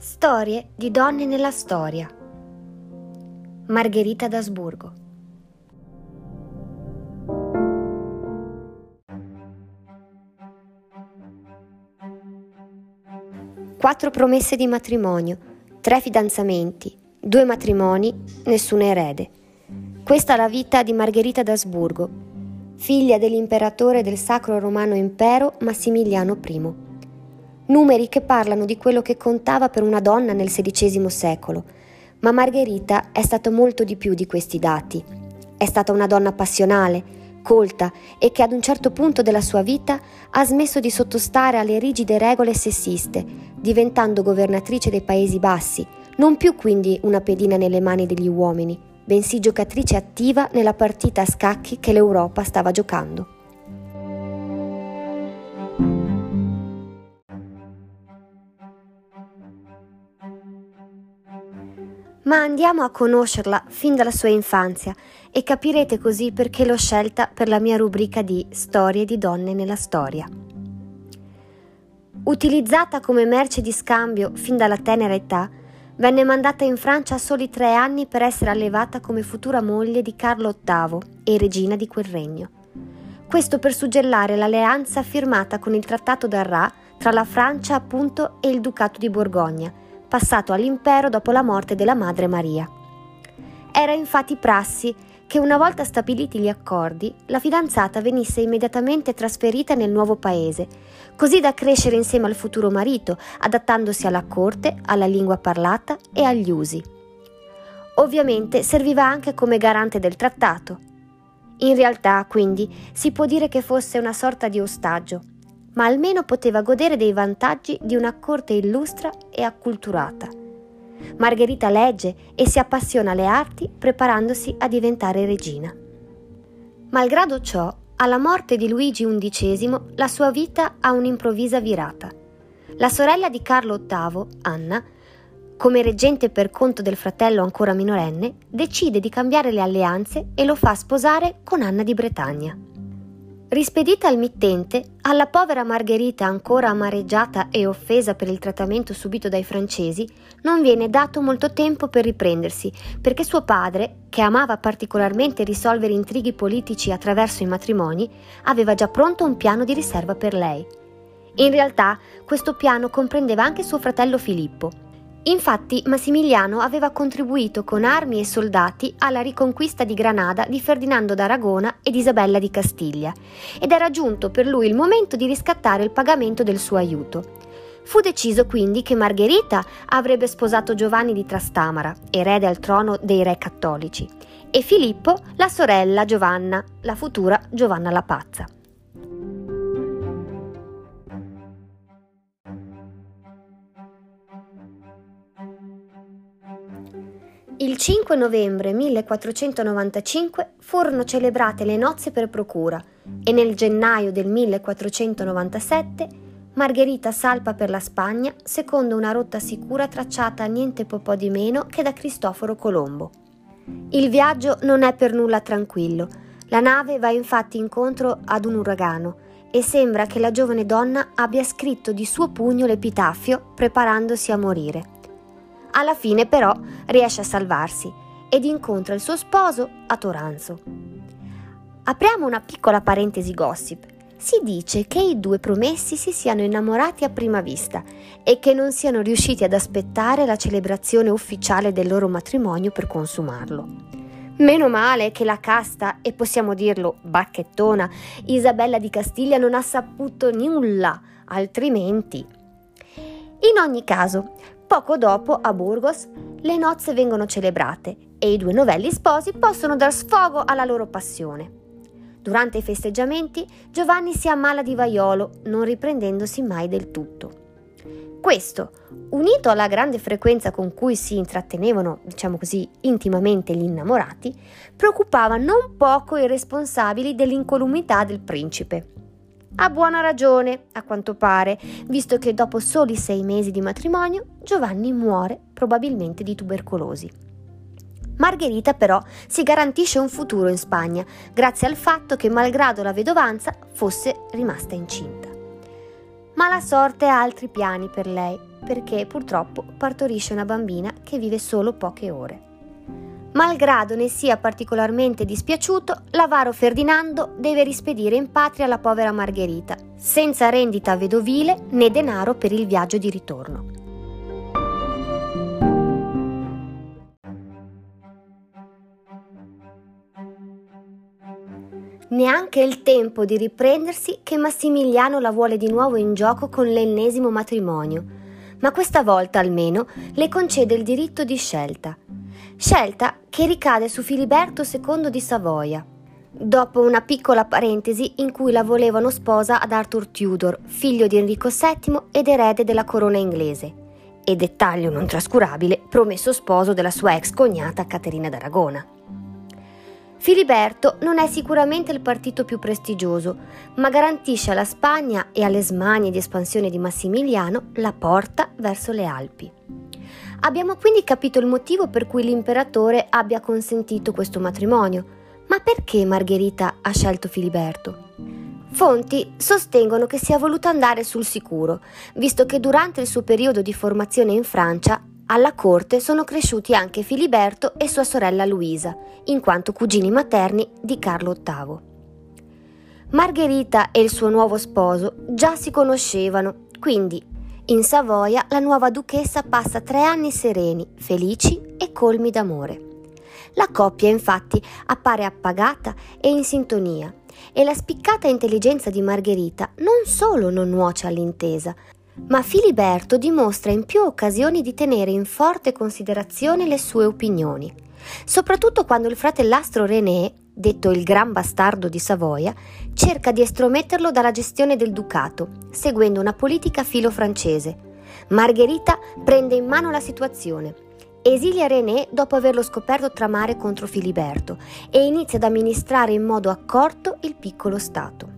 Storie di donne nella storia. Margherita d'Asburgo. Quattro promesse di matrimonio, tre fidanzamenti, due matrimoni, nessun erede. Questa è la vita di Margherita d'Asburgo, figlia dell'imperatore del Sacro Romano Impero Massimiliano I numeri che parlano di quello che contava per una donna nel XVI secolo. Ma Margherita è stata molto di più di questi dati. È stata una donna passionale, colta e che ad un certo punto della sua vita ha smesso di sottostare alle rigide regole sessiste, diventando governatrice dei Paesi Bassi, non più quindi una pedina nelle mani degli uomini, bensì giocatrice attiva nella partita a scacchi che l'Europa stava giocando. Ma andiamo a conoscerla fin dalla sua infanzia e capirete così perché l'ho scelta per la mia rubrica di Storie di donne nella storia. Utilizzata come merce di scambio fin dalla tenera età, venne mandata in Francia a soli tre anni per essere allevata come futura moglie di Carlo VIII e regina di quel regno. Questo per suggellare l'alleanza firmata con il Trattato d'Arras tra la Francia appunto e il Ducato di Borgogna, passato all'impero dopo la morte della madre Maria. Era infatti prassi che una volta stabiliti gli accordi, la fidanzata venisse immediatamente trasferita nel nuovo paese, così da crescere insieme al futuro marito, adattandosi alla corte, alla lingua parlata e agli usi. Ovviamente serviva anche come garante del trattato. In realtà, quindi, si può dire che fosse una sorta di ostaggio, ma almeno poteva godere dei vantaggi di una corte illustra e acculturata. Margherita legge e si appassiona alle arti preparandosi a diventare regina. Malgrado ciò, alla morte di Luigi XI la sua vita ha un'improvvisa virata. La sorella di Carlo VIII, Anna, come reggente per conto del fratello ancora minorenne, decide di cambiare le alleanze e lo fa sposare con Anna di Bretagna. Rispedita al mittente, alla povera Margherita ancora amareggiata e offesa per il trattamento subito dai francesi, non viene dato molto tempo per riprendersi, perché suo padre, che amava particolarmente risolvere intrighi politici attraverso i matrimoni, aveva già pronto un piano di riserva per lei. In realtà, questo piano comprendeva anche suo fratello Filippo, Infatti Massimiliano aveva contribuito con armi e soldati alla riconquista di Granada di Ferdinando d'Aragona ed Isabella di Castiglia ed era giunto per lui il momento di riscattare il pagamento del suo aiuto. Fu deciso quindi che Margherita avrebbe sposato Giovanni di Trastamara, erede al trono dei re cattolici, e Filippo la sorella Giovanna, la futura Giovanna la Pazza. Il 5 novembre 1495 furono celebrate le nozze per procura e nel gennaio del 1497 Margherita salpa per la Spagna secondo una rotta sicura tracciata niente po' di meno che da Cristoforo Colombo. Il viaggio non è per nulla tranquillo. La nave va infatti incontro ad un uragano e sembra che la giovane donna abbia scritto di suo pugno l'epitafio preparandosi a morire. Alla fine però riesce a salvarsi ed incontra il suo sposo a Toranzo. Apriamo una piccola parentesi gossip. Si dice che i due promessi si siano innamorati a prima vista e che non siano riusciti ad aspettare la celebrazione ufficiale del loro matrimonio per consumarlo. Meno male che la casta, e possiamo dirlo bacchettona, Isabella di Castiglia non ha saputo nulla, altrimenti. In ogni caso, Poco dopo, a Burgos, le nozze vengono celebrate e i due novelli sposi possono dar sfogo alla loro passione. Durante i festeggiamenti, Giovanni si ammala di vaiolo, non riprendendosi mai del tutto. Questo, unito alla grande frequenza con cui si intrattenevano, diciamo così, intimamente gli innamorati, preoccupava non poco i responsabili dell'incolumità del principe. Ha buona ragione, a quanto pare, visto che dopo soli sei mesi di matrimonio Giovanni muore probabilmente di tubercolosi. Margherita però si garantisce un futuro in Spagna, grazie al fatto che malgrado la vedovanza fosse rimasta incinta. Ma la sorte ha altri piani per lei, perché purtroppo partorisce una bambina che vive solo poche ore. Malgrado ne sia particolarmente dispiaciuto, l'avaro Ferdinando deve rispedire in patria la povera Margherita, senza rendita vedovile né denaro per il viaggio di ritorno. Neanche il tempo di riprendersi che Massimiliano la vuole di nuovo in gioco con l'ennesimo matrimonio, ma questa volta almeno le concede il diritto di scelta. Scelta che ricade su Filiberto II di Savoia, dopo una piccola parentesi in cui la volevano sposa ad Arthur Tudor, figlio di Enrico VII ed erede della corona inglese, e dettaglio non trascurabile, promesso sposo della sua ex cognata Caterina d'Aragona. Filiberto non è sicuramente il partito più prestigioso, ma garantisce alla Spagna e alle smanie di espansione di Massimiliano la porta verso le Alpi. Abbiamo quindi capito il motivo per cui l'imperatore abbia consentito questo matrimonio, ma perché Margherita ha scelto Filiberto? Fonti sostengono che sia voluto andare sul sicuro, visto che durante il suo periodo di formazione in Francia alla corte sono cresciuti anche Filiberto e sua sorella Luisa, in quanto cugini materni di Carlo VIII. Margherita e il suo nuovo sposo già si conoscevano, quindi in Savoia la nuova duchessa passa tre anni sereni, felici e colmi d'amore. La coppia infatti appare appagata e in sintonia e la spiccata intelligenza di Margherita non solo non nuoce all'intesa, ma Filiberto dimostra in più occasioni di tenere in forte considerazione le sue opinioni, soprattutto quando il fratellastro René, detto il gran bastardo di Savoia, cerca di estrometterlo dalla gestione del ducato, seguendo una politica filo francese. Margherita prende in mano la situazione, esilia René dopo averlo scoperto tramare contro Filiberto e inizia ad amministrare in modo accorto il piccolo Stato.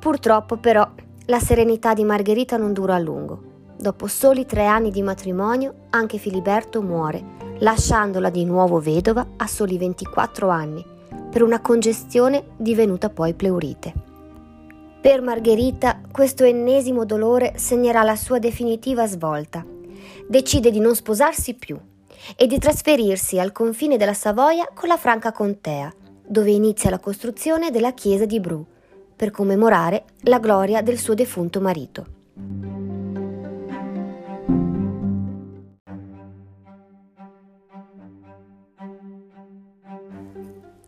Purtroppo però la serenità di Margherita non dura a lungo. Dopo soli tre anni di matrimonio, anche Filiberto muore, lasciandola di nuovo vedova a soli 24 anni, per una congestione divenuta poi pleurite. Per Margherita questo ennesimo dolore segnerà la sua definitiva svolta. Decide di non sposarsi più e di trasferirsi al confine della Savoia con la Franca Contea, dove inizia la costruzione della chiesa di Bru, per commemorare la gloria del suo defunto marito.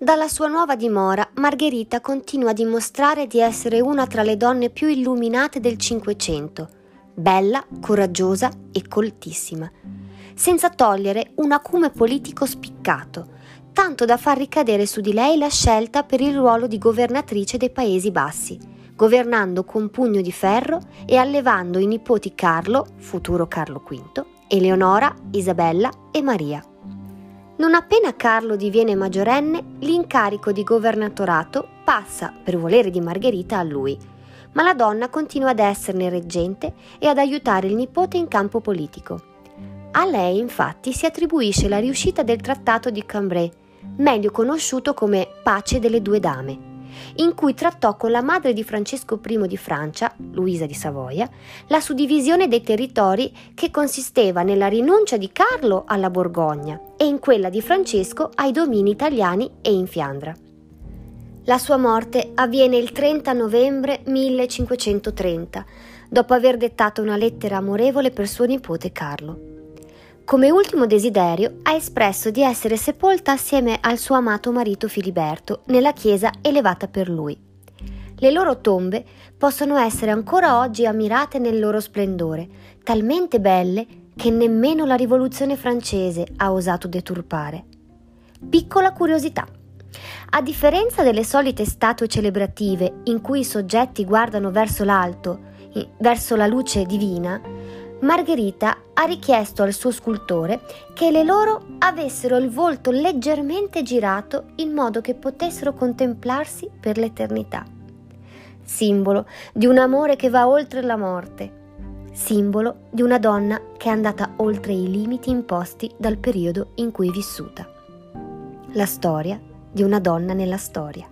Dalla sua nuova dimora, Margherita continua a dimostrare di essere una tra le donne più illuminate del Cinquecento, bella, coraggiosa e coltissima, senza togliere un acume politico spiccato, tanto da far ricadere su di lei la scelta per il ruolo di governatrice dei Paesi Bassi, governando con pugno di ferro e allevando i nipoti Carlo, futuro Carlo V, Eleonora, Isabella e Maria. Non appena Carlo diviene maggiorenne, l'incarico di governatorato passa, per volere di Margherita, a lui, ma la donna continua ad esserne reggente e ad aiutare il nipote in campo politico. A lei infatti si attribuisce la riuscita del trattato di Cambrai, meglio conosciuto come Pace delle due dame, in cui trattò con la madre di Francesco I di Francia, Luisa di Savoia, la suddivisione dei territori che consisteva nella rinuncia di Carlo alla Borgogna e in quella di Francesco ai domini italiani e in Fiandra. La sua morte avviene il 30 novembre 1530, dopo aver dettato una lettera amorevole per suo nipote Carlo. Come ultimo desiderio ha espresso di essere sepolta assieme al suo amato marito Filiberto nella chiesa elevata per lui. Le loro tombe possono essere ancora oggi ammirate nel loro splendore, talmente belle che nemmeno la rivoluzione francese ha osato deturpare. Piccola curiosità. A differenza delle solite statue celebrative in cui i soggetti guardano verso l'alto, verso la luce divina, Margherita ha richiesto al suo scultore che le loro avessero il volto leggermente girato in modo che potessero contemplarsi per l'eternità. Simbolo di un amore che va oltre la morte, simbolo di una donna che è andata oltre i limiti imposti dal periodo in cui è vissuta. La storia di una donna nella storia.